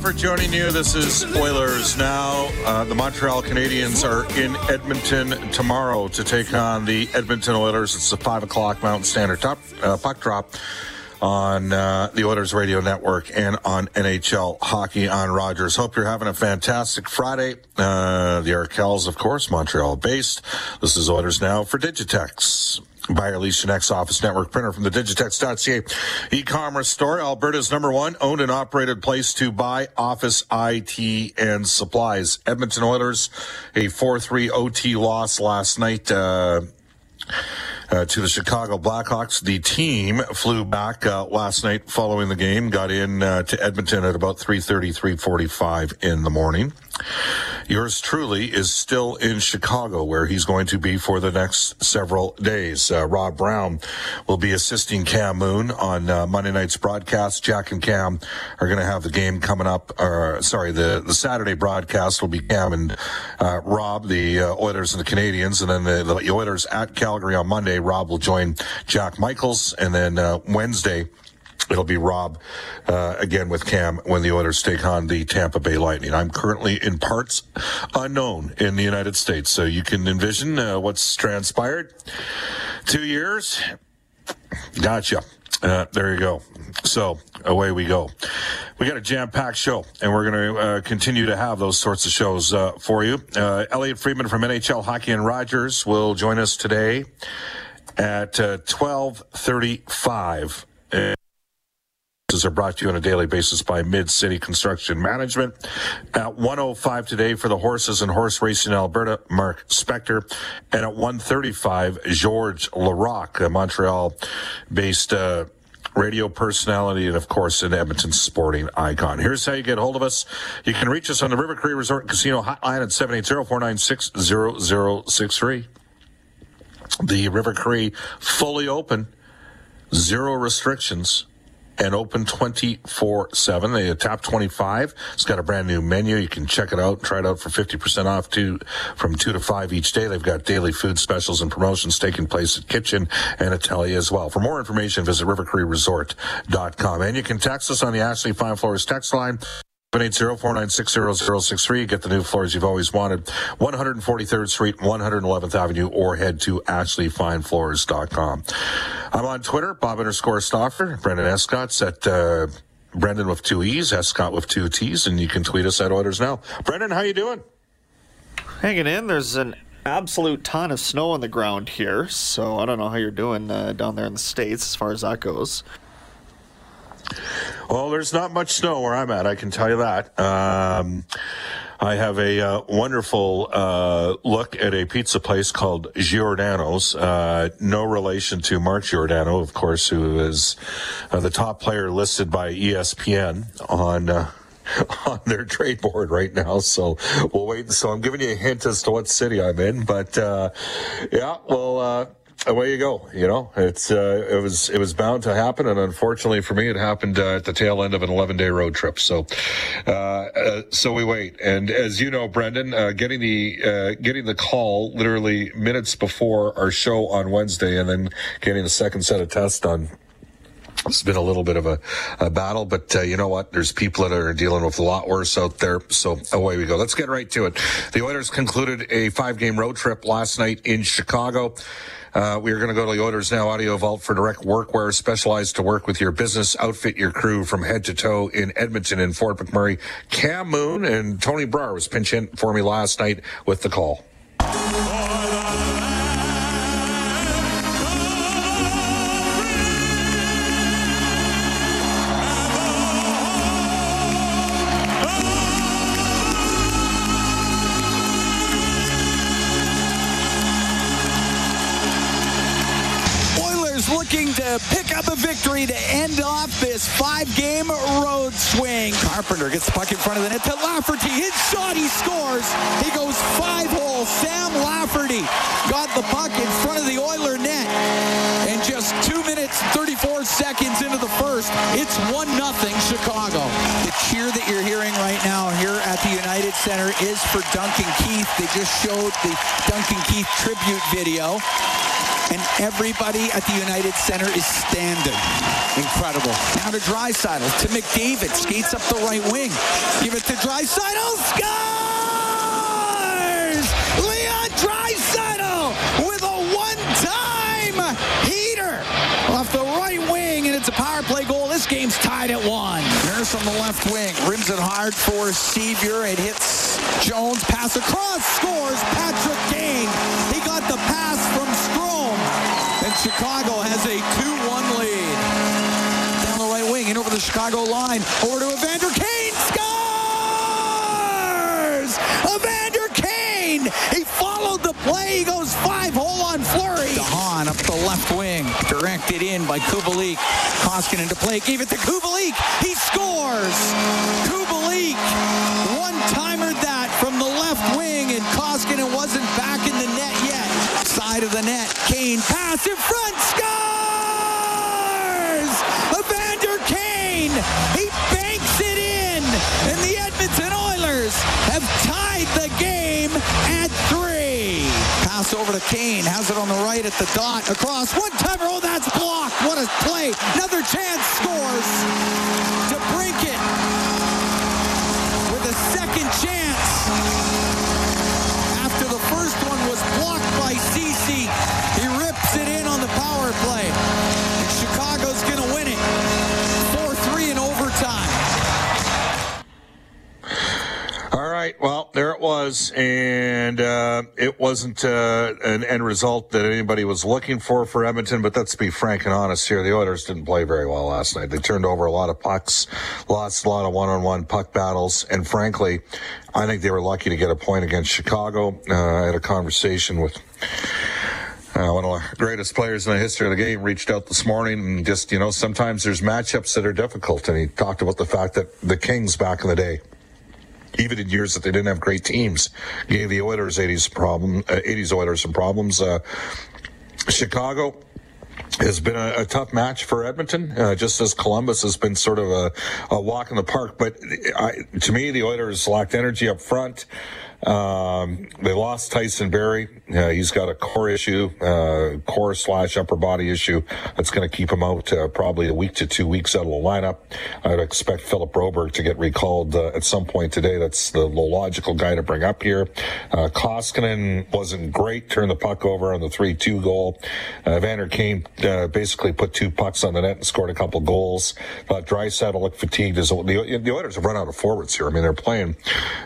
For joining you. This is Oilers Now. Uh, the Montreal Canadiens are in Edmonton tomorrow to take on the Edmonton Oilers. It's the 5 o'clock Mountain Standard top, uh, puck drop on uh, the Oilers Radio Network and on NHL Hockey on Rogers. Hope you're having a fantastic Friday. Uh, the Arkells, of course, Montreal based. This is Oilers Now for Digitex. Buy or lease your next office network printer from the Digitex.ca e-commerce store, Alberta's number one owned and operated place to buy office IT and supplies. Edmonton Oilers, a 4-3 OT loss last night. Uh, uh, to the Chicago Blackhawks. The team flew back uh, last night following the game, got in uh, to Edmonton at about 3.30, 3.45 in the morning. Yours truly is still in Chicago, where he's going to be for the next several days. Uh, Rob Brown will be assisting Cam Moon on uh, Monday night's broadcast. Jack and Cam are going to have the game coming up. Or sorry, the the Saturday broadcast will be Cam and uh, Rob, the uh, Oilers and the Canadiens, and then the, the Oilers at Calgary on Monday. Rob will join Jack Michaels, and then uh, Wednesday. It'll be Rob uh, again with Cam when the Oilers take on the Tampa Bay Lightning. I'm currently in parts unknown in the United States, so you can envision uh, what's transpired. Two years, gotcha. Uh, there you go. So away we go. We got a jam-packed show, and we're going to uh, continue to have those sorts of shows uh, for you. Uh, Elliotte Friedman from NHL Hockey and Rogers will join us today at uh, twelve thirty-five are brought to you on a daily basis by Mid City Construction Management. At 105 today for the horses and horse racing in Alberta, Mark Spector. And at 135, George Laraque, a Montreal based, uh, radio personality, and of course, an Edmonton sporting icon. Here's how you get a hold of us. You can reach us on the River Cree Resort and Casino hotline at 780-496-0063. The River Cree fully open, zero restrictions and open 24 7. They tap 25. It's got a brand new menu. You can check it out, and try it out for 50% off from 2 to 5 each day. They've got daily food specials and promotions taking place at Kitchen and Atelier as well. For more information, visit rivercreeresort.com. And you can text us on the Ashley Fine Floors text line. 780-496-0063. Get the new floors you've always wanted. 143rd Street, 111th Avenue, or head to ashleyfinefloors.com. I'm on Twitter, Bob underscore Stauffer, Brendan Escott's at, uh, Brendan with two E's, Escott with two T's, and you can tweet us at Oilers Now. Brendan, how you doing? Hanging in. There's an absolute ton of snow on the ground here, so I don't know how you're doing uh, down there in the States as far as that goes. Well, there's not much snow where I'm at. I can tell you that. Um, I have a uh, wonderful uh, look at a pizza place called Giordano's. Uh, no relation to Mark Giordano, of course, who is uh, the top player listed by ESPN on uh, on their trade board right now. So we'll wait. So I'm giving you a hint as to what city I'm in, but uh, yeah, well away you go. You know, it's uh, it was it was bound to happen, and unfortunately for me, it happened uh, at the tail end of an 11 day road trip. So, uh, uh, so we wait. And as you know, Brendan, uh, getting the uh, getting the call literally minutes before our show on Wednesday, and then getting the second set of tests done it's been a little bit of a, a battle, but uh, you know what? There's people that are dealing with a lot worse out there. So away we go. Let's get right to it. The Oilers concluded a five game road trip last night in Chicago. Uh, we are going to go to the Oilers Now Audio Vault for direct workwear specialized to work with your business, outfit your crew from head to toe in Edmonton and Fort McMurray. Cam Moon and Tony Brar was pinching for me last night with the call. Pick up a victory to end off this five-game road swing. Carpenter gets the puck in front of the net to Lafferty. His shot, he scores. He goes five hole. Sam Lafferty got the puck in front of the Oiler net. And just two minutes, 34 seconds into the first, it's 1 Center is for Duncan Keith. They just showed the Duncan Keith tribute video and everybody at the United Center is standing. Incredible. Now to Draisaitl, to McDavid, skates up the right wing. Give it to Draisaitl, scores! Leon Draisaitl with a one-time heater off the right wing, and it's a power play goal. This game's tied at one. Nurse on the left wing, rims it hard for Sevier. It hits Jones, pass across, scores Patrick Kane. He got the pass from Strome. and Chicago has a 2-1 lead. Down the right wing and over the Chicago line. Over to Evander Kane. Scores! Evander Kane! He followed the play. He goes five hole on Fleury. DeHaan up the left wing. Directed in by Kubalik. Koskinen to play. Gave it to Kubalik. He scores! Kubalik. One-timer that from the left wing and Koskinen wasn't back in the net yet. Side of the net. Kane pass in front. Scores! Evander Kane. He banks it in. And the Edmonton Oilers have tied the game at three. Pass over to Kane. Has it on the right at the dot. Across. One timer. Oh, that's blocked. What a play. Another chance. Scores to break it with a second chance. After the first one was blocked by Ceci, he rips it in on the power play. Was, and uh, it wasn't uh, an end result that anybody was looking for for Edmonton. But let's be frank and honest here: the Oilers didn't play very well last night. They turned over a lot of pucks, lost a lot of one-on-one puck battles, and frankly, I think they were lucky to get a point against Chicago. Uh, I had a conversation with. Uh, one of the greatest players in the history of the game reached out this morning and just, you know, sometimes there's matchups that are difficult. And he talked about the fact that the Kings back in the day, even in years that they didn't have great teams, gave the Oilers 80s problem, uh, 80s Oilers some problems. Uh, Chicago has been a, a, tough match for Edmonton, uh, just as Columbus has been sort of a, a walk in the park. But I, to me, the Oilers lacked energy up front. Um, they lost Tyson Barrie. Uh, he's got a core issue, uh, core slash upper body issue that's going to keep him out uh, probably a week to two weeks out of the lineup. I'd expect Philip Broberg to get recalled uh, at some point today. That's the, logical guy to bring up here. Uh, Koskinen wasn't great. Turned the puck over on the 3-2 goal. Uh, Vander Kane basically put two pucks on the net and scored a couple goals. But Draisaitl looked fatigued. As the, the Oilers have run out of forwards here. I mean, they're playing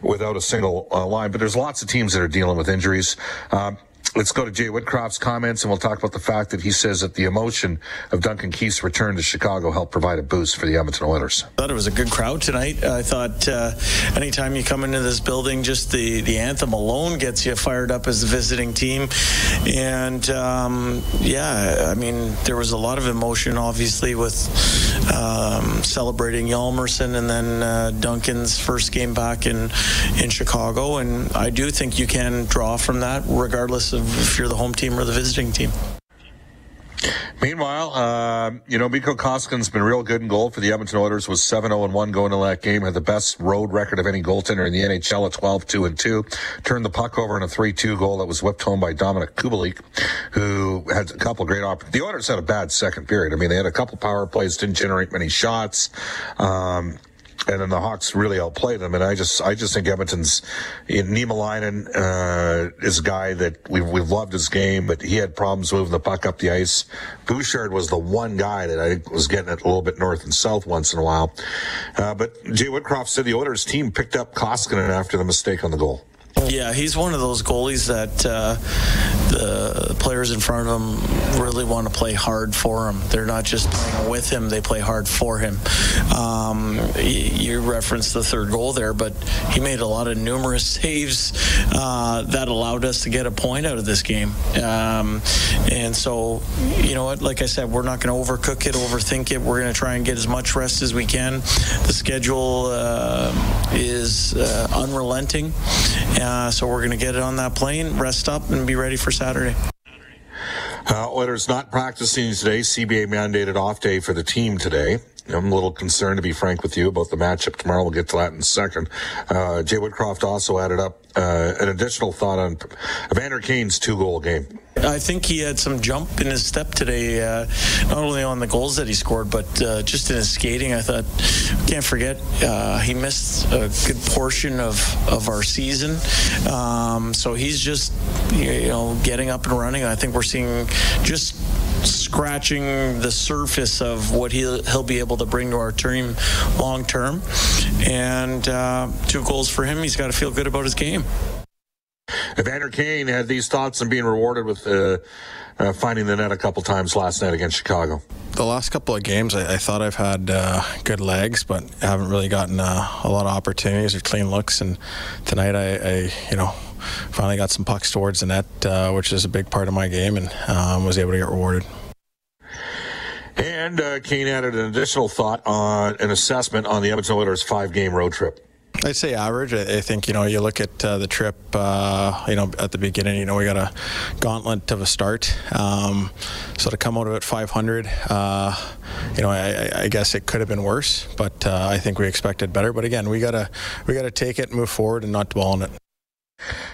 without a single line but there's lots of teams that are dealing with injuries. Um, Let's go to Jay Woodcroft's comments, and we'll talk about the fact that he says that the emotion of Duncan Keith's return to Chicago helped provide a boost for the Edmonton Oilers. I thought it was a good crowd tonight. I thought uh, anytime you come into this building, just the, the anthem alone gets you fired up as a visiting team. And um, yeah, I mean, there was a lot of emotion, obviously, with um, celebrating Hjalmarsson and then uh, Duncan's first game back in, in Chicago. And I do think you can draw from that, regardless of if you're the home team or the visiting team. Meanwhile, uh, you know, Mikko Koskinen's been real good in goal for the Edmonton Oilers. Was 7-0-1 going into that game. Had the best road record of any goaltender in the NHL at 12-2-2. Turned the puck over in a 3-2 goal that was whipped home by Dominik Kubalik, who had a couple great opportunities. The Oilers had a bad second period. I mean, they had a couple power plays, didn't generate many shots. Um, and then the Hawks really outplayed them. And I just, I just think Edmonton's Niemelainen uh, is a guy that we've we've loved his game, but he had problems moving the puck up the ice. Bouchard was the one guy that I think was getting it a little bit north and south once in a while. Uh, but Jay Woodcroft said the Oilers team picked up Koskinen after the mistake on the goal. Yeah, he's one of those goalies that uh, the players in front of him really want to play hard for him. They're not just playing with him; they play hard for him. Um, you referenced the third goal there, but he made a lot of numerous saves uh, that allowed us to get a point out of this game. Um, and so, you know what? Like I said, we're not going to overcook it, overthink it. We're going to try and get as much rest as we can. The schedule uh, is uh, unrelenting. Uh, so we're going to get it on that plane, rest up, and be ready for Saturday. Uh, Oilers not practicing today. CBA mandated off day for the team today. I'm a little concerned, to be frank with you, about the matchup tomorrow. We'll get to that in a second. Uh, Jay Woodcroft also added up uh, an additional thought on Evander Kane's two goal game. I think he had some jump in his step today, uh, not only on the goals that he scored, but uh, just in his skating. I thought, can't forget, uh, he missed a good portion of, of our season. Um, so he's just, you know, getting up and running. I think we're seeing just scratching the surface of what he'll, he'll be able to bring to our team long term. And uh, two goals for him. He's got to feel good about his game. Evander Kane had these thoughts and being rewarded with uh, uh, finding the net a couple times last night against Chicago. The last couple of games, I, I thought I've had uh, good legs, but I haven't really gotten uh, a lot of opportunities or clean looks. And tonight, I, I you know, finally got some pucks towards the net, uh, which is a big part of my game, and um, was able to get rewarded. And uh, Kane added an additional thought on an assessment on the Edmonton Oilers five-game road trip. I'd say average. I think you know you look at uh, the trip. Uh, you know at the beginning, you know we got a gauntlet of a start. Um, so to come out of it 500, uh, you know I, I, guess it could have been worse, but uh, I think we expected better. But again, we gotta we gotta take it, move forward, and not dwell on it.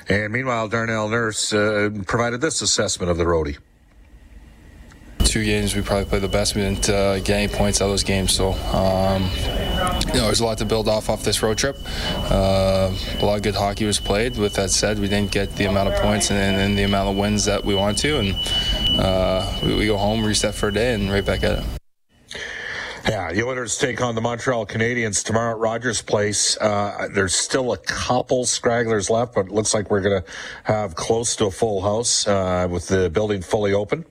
And meanwhile, Darnell Nurse uh, provided this assessment of the roadie two games we probably played the best. We didn't uh, get any points out of those games, so um, you know there's a lot to build off off this road trip. Uh, a lot of good hockey was played. With that said, we didn't get the amount of points and, and the amount of wins that we wanted to, and uh, we, we go home, reset for a day, and right back at it. Yeah, the Oilers take on the Montreal Canadiens tomorrow at Rogers Place. Uh, there's still a couple stragglers left, but it looks like we're going to have close to a full house uh, with the building fully open.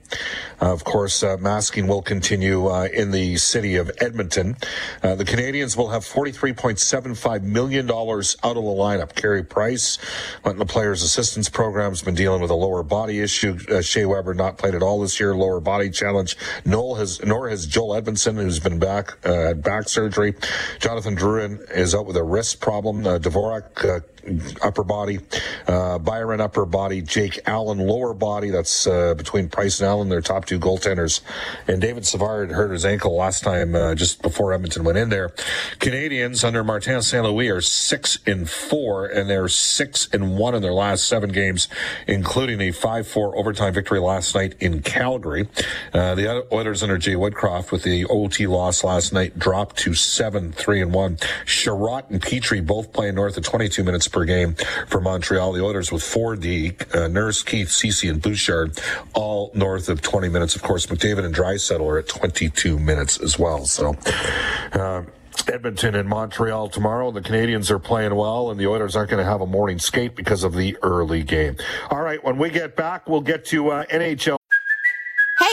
Uh, of course, uh, masking will continue uh, in the city of Edmonton. Uh, the Canadiens will have $43.75 million out of the lineup. Carey Price went in the Players Assistance Program, has been dealing with a lower body issue. Shea Weber not played at all this year, lower body challenge. Noel has, nor has Joel Edmundson, who's been back, uh, back surgery. Jonathan Drouin is out with a wrist problem. Uh, Dvorak, uh, upper body, uh, Byron upper body, Jake Allen lower body. That's uh, between Price and Allen, their top two goaltenders. And David Savard hurt his ankle last time, uh, just before Edmonton went in there. Canadiens under Martin St. Louis are six and four, and they're six and one in their last seven games, including a five-four overtime victory last night in Calgary. Uh, the Oilers under Jay Woodcroft with the OT loss last night dropped to seven, three and one. Chiarot and Petry both playing north of 22 minutes per game for Montreal. The Oilers with 4D, uh, Nurse, Keith, Ceci, and Bouchard, all north of 20 minutes. Of course, McDavid and Draisaitl are at 22 minutes as well. So, uh, Edmonton and Montreal tomorrow. The Canadiens are playing well, and the Oilers aren't going to have a morning skate because of the early game. All right, when we get back, we'll get to uh, NHL.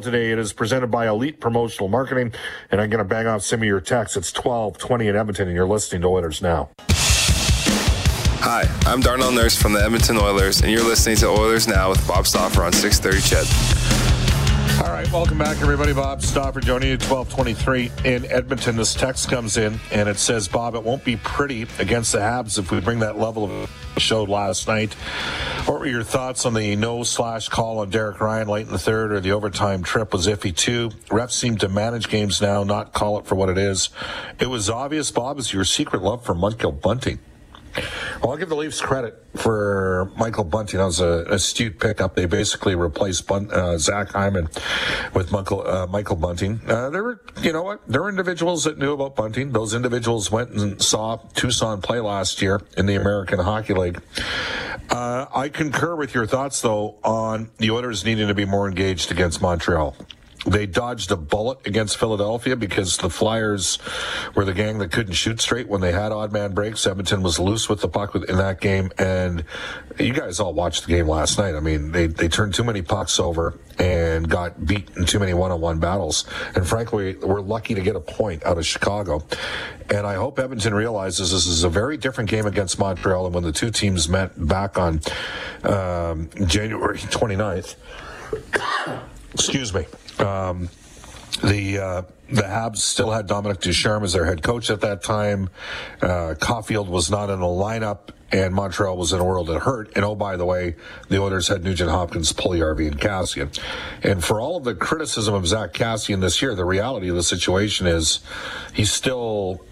Today. It is presented by Elite Promotional Marketing, and I'm going to bang off some of your texts. It's 1220 in Edmonton, and you're listening to Oilers Now. Hi, I'm Darnell Nurse from the Edmonton Oilers, and you're listening to Oilers Now with Bob Stauffer on 630 CHED. All right, welcome back, everybody. Bob Stauffer joining you 1223 in Edmonton. This text comes in, and it says, Bob, it won't be pretty against the Habs if we bring that level of showed last night. What were your thoughts on the no slash call on Derek Ryan late in the third or the overtime trip was iffy too? Refs seem to manage games now, not call it for what it is. It was obvious, Bob, is your secret love for Michael Bunting. Well, I'll give the Leafs credit for Michael Bunting. That was an astute pickup. They basically replaced Bun- uh, Zach Hyman with Michael, uh, Michael Bunting. Uh, there were, you know what? There were individuals that knew about Bunting. Those individuals went and saw Tucson play last year in the American Hockey League. Uh, I concur with your thoughts, though, on the Oilers needing to be more engaged against Montreal. They dodged a bullet against Philadelphia because the Flyers were the gang that couldn't shoot straight when they had odd man breaks. Edmonton was loose with the puck in that game. And you guys all watched the game last night. I mean, they, they turned too many pucks over and got beat in too many one on one battles. And frankly, we're lucky to get a point out of Chicago. And I hope Edmonton realizes this is a very different game against Montreal. And when the two teams met back on um, January 29th, excuse me. Um, the uh, the Habs still had Dominique Ducharme as their head coach at that time. Uh, Caufield was not in the lineup, and Montreal was in a world that hurt. And oh, by the way, the Oilers had Nugent Hopkins, Puljujarvi, and Kassian. And for all of the criticism of Zack Kassian this year, the reality of the situation is he's still,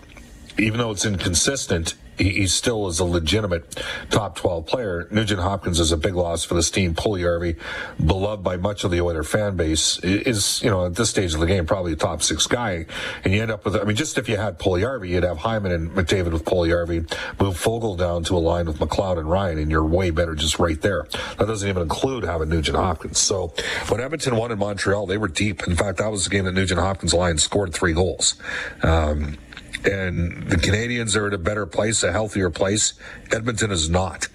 even though it's inconsistent, he, still is a legitimate top 12 player. Nugent Hopkins is a big loss for this team. Puljujarvi, beloved by much of the Oiler fan base, is, you know, at this stage of the game, probably a top six guy. And you end up with, I mean, just if you had Puljujarvi, you'd have Hyman and McDavid with Puljujarvi, move Foegele down to a line with McLeod and Ryan, and you're way better just right there. That doesn't even include having Nugent Hopkins. So when Edmonton won in Montreal, they were deep. In fact, that was the game that Nugent Hopkins line scored three goals. Um, and the Canadiens are in a better place, a healthier place. Edmonton is not.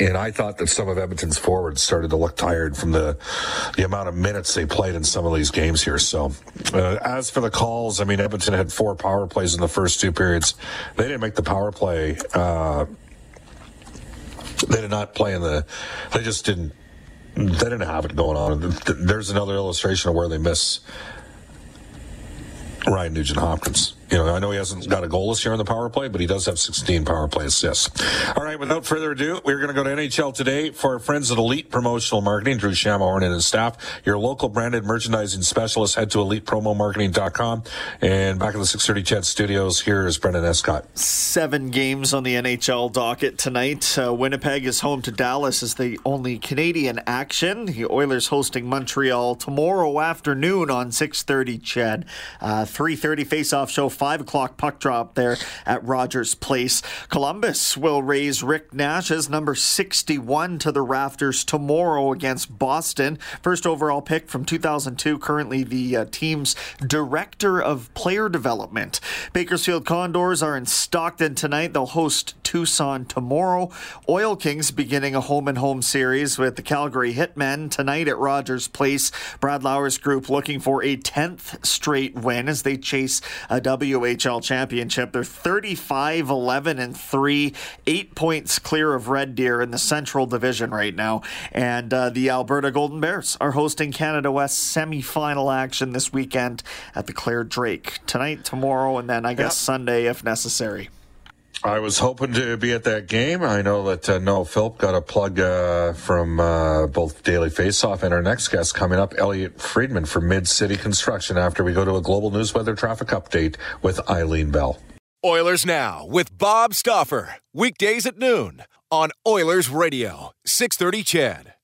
And I thought that some of Edmonton's forwards started to look tired from the the amount of minutes they played in some of these games here. So, uh, as for the calls, I mean, Edmonton had four power plays in the first two periods. They didn't make the power play. Uh, they did not play in the. They just didn't. They didn't have it going on. There's another illustration of where they miss Ryan Nugent Hopkins. You know, I know he hasn't got a goal this year on the power play, but he does have 16 power play assists. All right, without further ado, we're going to go to NHL today for our friends at Elite Promotional Marketing, Drew Shamahorn and his staff, your local branded merchandising specialist. Head to elitepromomarketing.com. And back in the 630 CHED studios, here is Brendan Escott. Seven games on the NHL docket tonight. Uh, Winnipeg is home to Dallas as the only Canadian action. The Oilers hosting Montreal tomorrow afternoon on 630 CHED. Uh, 3.30 face-off show 5 o'clock puck drop there at Rogers Place. Columbus will raise Rick Nash's number 61 to the rafters tomorrow against Boston. First overall pick from 2002, currently the uh, team's director of player development. Bakersfield Condors are in Stockton tonight. They'll host Tucson tomorrow. Oil Kings beginning a home and home series with the Calgary Hitmen tonight at Rogers Place. Brad Lauer's group looking for a 10th straight win as they chase a WHL championship. They're 35 11 and 3, eight points clear of Red Deer in the Central Division right now. And uh, the Alberta Golden Bears are hosting Canada West semifinal action this weekend at the Clare Drake. Tonight, tomorrow, and then I guess yep. Sunday if necessary. I was hoping to be at that game. I know that uh, Noah Philp got a plug uh, from uh, both Daily Faceoff and our next guest coming up, Elliotte Friedman from Mid City Construction, after we go to a global news weather traffic update with Eileen Bell. Oilers Now with Bob Stauffer. Weekdays at noon on Oilers Radio, 630 CHED.